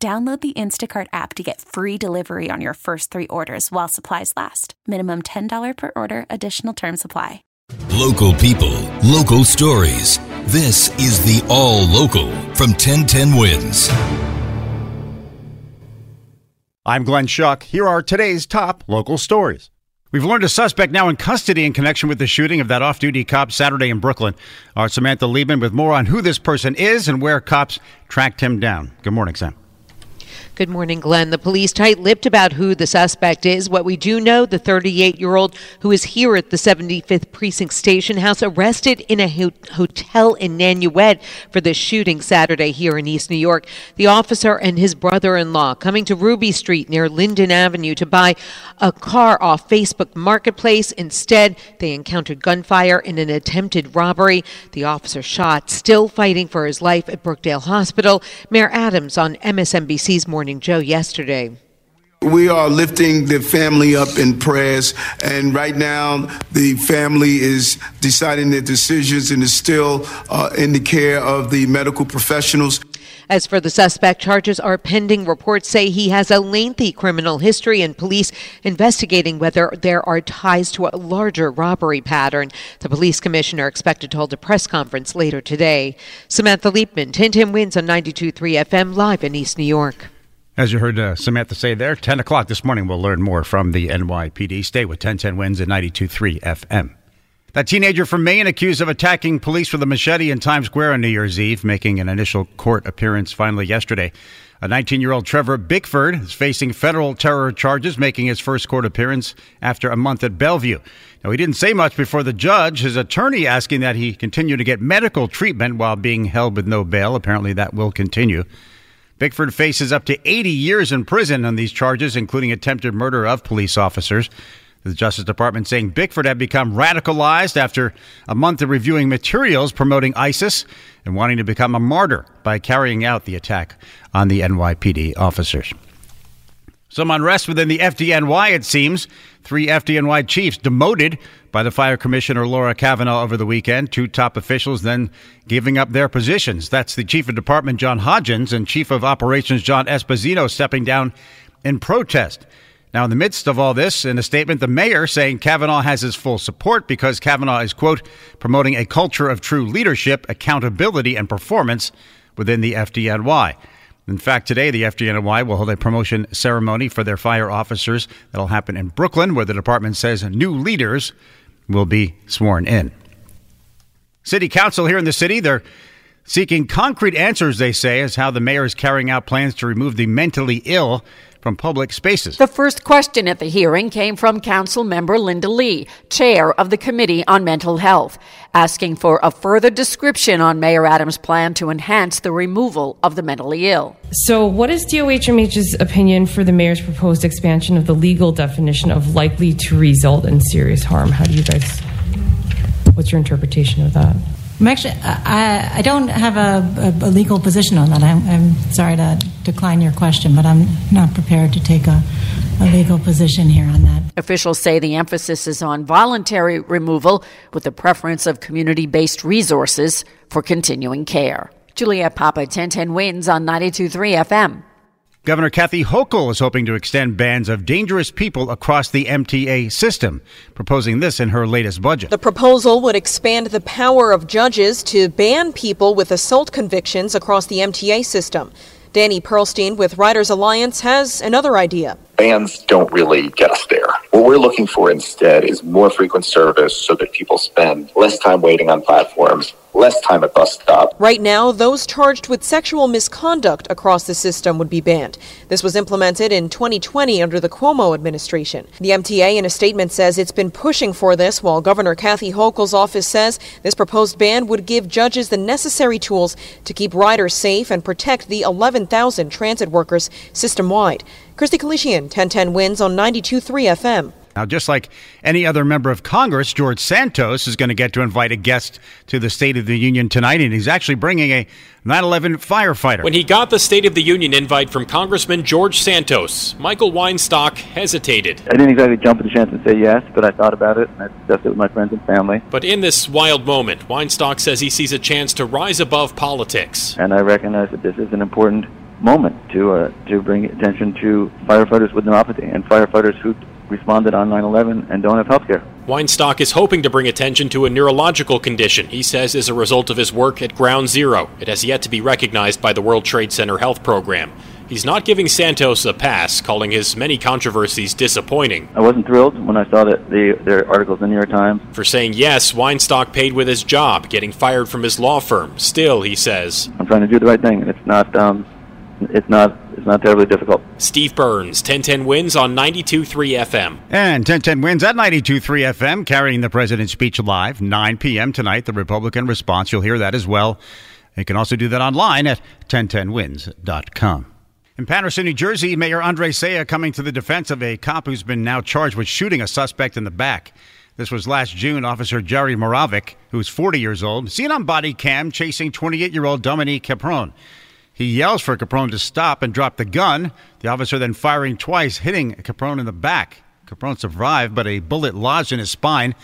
Download the Instacart app to get free delivery on your first three orders while supplies last. Minimum $10 per order, additional term supply. Local people, local stories. This is the All Local from 1010 Wins. I'm Glenn Schuck. Here are today's top local stories. We've learned a suspect now in custody in connection with the shooting of that off duty cop Saturday in Brooklyn. Our Samantha Liebman with more on who this person is and where cops tracked him down. Good morning, Sam. Good morning, Glenn. The police tight lipped about who the suspect is. What we do know the 38 year old who is here at the 75th Precinct Station House arrested in a ho- hotel in Nanuet for the shooting Saturday here in East New York. The officer and his brother in law coming to Ruby Street near Linden Avenue to buy a car off Facebook Marketplace. Instead, they encountered gunfire in an attempted robbery. The officer shot, still fighting for his life at Brookdale Hospital. Mayor Adams on MSNBC's Morning Morning Joe yesterday. We are lifting the family up in prayers, and right now the family is deciding their decisions and is still uh, in the care of the medical professionals. As for the suspect, charges are pending. Reports say he has a lengthy criminal history, and police investigating whether there are ties to a larger robbery pattern. The police commissioner expected to hold a press conference later today. Samantha Liebman, 1010 Wins on 92.3 FM, live in East New York. As you heard uh, Samantha say there, 10 o'clock this morning, we'll learn more from the NYPD. Stay with 1010 Wins at 92.3 FM. That teenager from Maine accused of attacking police with a machete in Times Square on New Year's Eve, making an initial court appearance finally yesterday. A 19 year old Trevor Bickford is facing federal terror charges, making his first court appearance after a month at Bellevue. Now, he didn't say much before the judge, his attorney asking that he continue to get medical treatment while being held with no bail. Apparently, that will continue. Bickford faces up to 80 years in prison on these charges, including attempted murder of police officers. The Justice Department saying Bickford had become radicalized after a month of reviewing materials promoting ISIS and wanting to become a martyr by carrying out the attack on the NYPD officers. Some unrest within the FDNY, it seems. Three FDNY chiefs demoted by the fire commissioner Laura Kavanagh over the weekend. Two top officials then giving up their positions. That's the chief of department, John Hodgens, and chief of operations, John Esposito, stepping down in protest. Now, in the midst of all this, in a statement, the mayor saying Kavanagh has his full support because Kavanagh is, quote, promoting a culture of true leadership, accountability, and performance within the FDNY. In fact, today the FDNY will hold a promotion ceremony for their fire officers. That'll happen in Brooklyn, where the department says new leaders will be sworn in. City Council here in the city, they're seeking concrete answers, they say, is how the mayor is carrying out plans to remove the mentally ill from public spaces. The first question at the hearing came from Council member Linda Lee, chair of the Committee on Mental Health, asking for a further description on Mayor Adams' plan to enhance the removal of the mentally ill. So, what is DOHMH's opinion for the mayor's proposed expansion of the legal definition of likely to result in serious harm? How do you guys, what's your interpretation of that? I'm actually, I, I don't have a, a, a legal position on that. I'm, I'm, sorry to decline your question, but I'm not prepared to take a, a legal position here on that. Officials say the emphasis is on voluntary removal with the preference of community based resources for continuing care. Juliet Papa, 1010 wins on 92.3 FM. Governor Kathy Hochul is hoping to extend bans of dangerous people across the MTA system, proposing this in her latest budget. The proposal would expand the power of judges to ban people with assault convictions across the MTA system. Danny Pearlstein with Riders Alliance has another idea. Bans don't really get us there. We're looking for instead is more frequent service so that people spend less time waiting on platforms less time at bus stop. Right now, those charged with sexual misconduct across the system would be banned. This was implemented in 2020 under the Cuomo administration. The MTA in a statement says it's been pushing for this, while Governor Kathy Hochul's office says this proposed ban would give judges the necessary tools to keep riders safe and protect the 11,000 transit workers system wide. Christy Kalishian, 1010 wins on 92.3 FM. Now, just like any other member of Congress, George Santos is going to get to invite a guest to the State of the Union tonight, and he's actually bringing a 9 11 firefighter. When he got the State of the Union invite from Congressman George Santos, Michael Weinstock hesitated. I didn't exactly jump at the chance and say yes, but I thought about it and I discussed it with my friends and family. But in this wild moment, Weinstock says he sees a chance to rise above politics. And I recognize that this is an important moment to uh, to bring attention to firefighters with neuropathy and firefighters who responded on 9/11 and don't have health care. Weinstock is hoping to bring attention to a neurological condition he says is a result of his work at Ground Zero. It has yet to be recognized by the World Trade Center Health Program. He's not giving Santos a pass, calling his many controversies disappointing. I wasn't thrilled when I saw that the their articles in the New York Times. For saying yes, Weinstock paid with his job, getting fired from his law firm. Still, he says, I'm trying to do the right thing, and it's not um, it's not it's not terribly difficult. Steve Burns, 1010 wins on 92.3 FM. And 1010 wins at 92.3 FM, carrying the president's speech live, 9 p.m. tonight. The Republican response, you'll hear that as well. You can also do that online at 1010wins.com. In Paterson, New Jersey, Mayor Andre Sayegh coming to the defense of a cop who's been now charged with shooting a suspect in the back. This was last June. Officer Jerry Moravek, who's 40 years old, seen on body cam chasing 28 year old Dominique Capron. He yells for Capron to stop and drop the gun. The officer then firing twice, hitting Capron in the back. Capron survived, but a bullet lodged in his spine,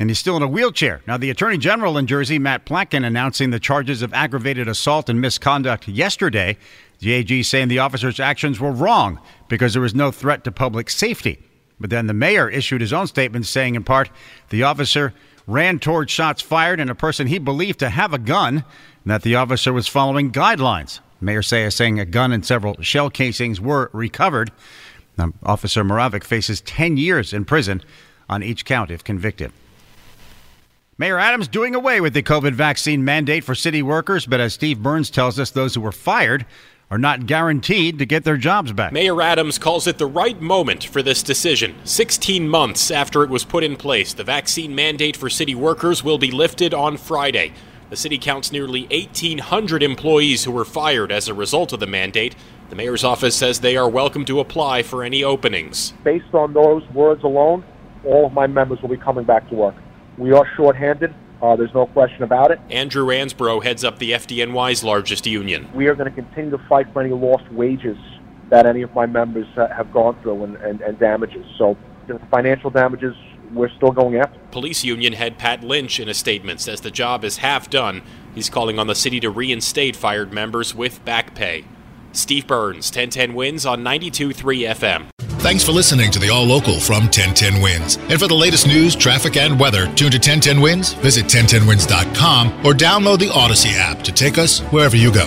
and he's still in a wheelchair. Now, the Attorney General in Jersey, Matt Platkin, announcing the charges of aggravated assault and misconduct yesterday. The AG saying the officer's actions were wrong because there was no threat to public safety. But then the mayor issued his own statement saying, in part, the officer ran toward shots fired and a person he believed to have a gun, and that the officer was following guidelines. Mayor Sayegh saying a gun and several shell casings were recovered. Now, Officer Moravek faces 10 years in prison on each count if convicted. Mayor Adams doing away with the COVID vaccine mandate for city workers, but as Steve Burns tells us, those who were fired are not guaranteed to get their jobs back. Mayor Adams calls it the right moment for this decision. 16 months after it was put in place, the vaccine mandate for city workers will be lifted on Friday. The city counts nearly 1,800 employees who were fired as a result of the mandate. The mayor's office says they are welcome to apply for any openings. Based on those words alone, all of my members will be coming back to work. We are shorthanded. Uh, there's no question about it. Andrew Ansbro heads up the FDNY's largest union. We are going to continue to fight for any lost wages that any of my members uh, have gone through and, and, and damages. So the financial damages, we're still going after. Police union head Pat Lynch in a statement says the job is half done. He's calling on the city to reinstate fired members with back pay. Steve Burns, 1010 wins on 92.3 FM. Thanks for listening to the All Local from 1010 Wins. And for the latest news, traffic, and weather, tune to 1010 Wins, visit 1010wins.com, or download the Odyssey app to take us wherever you go.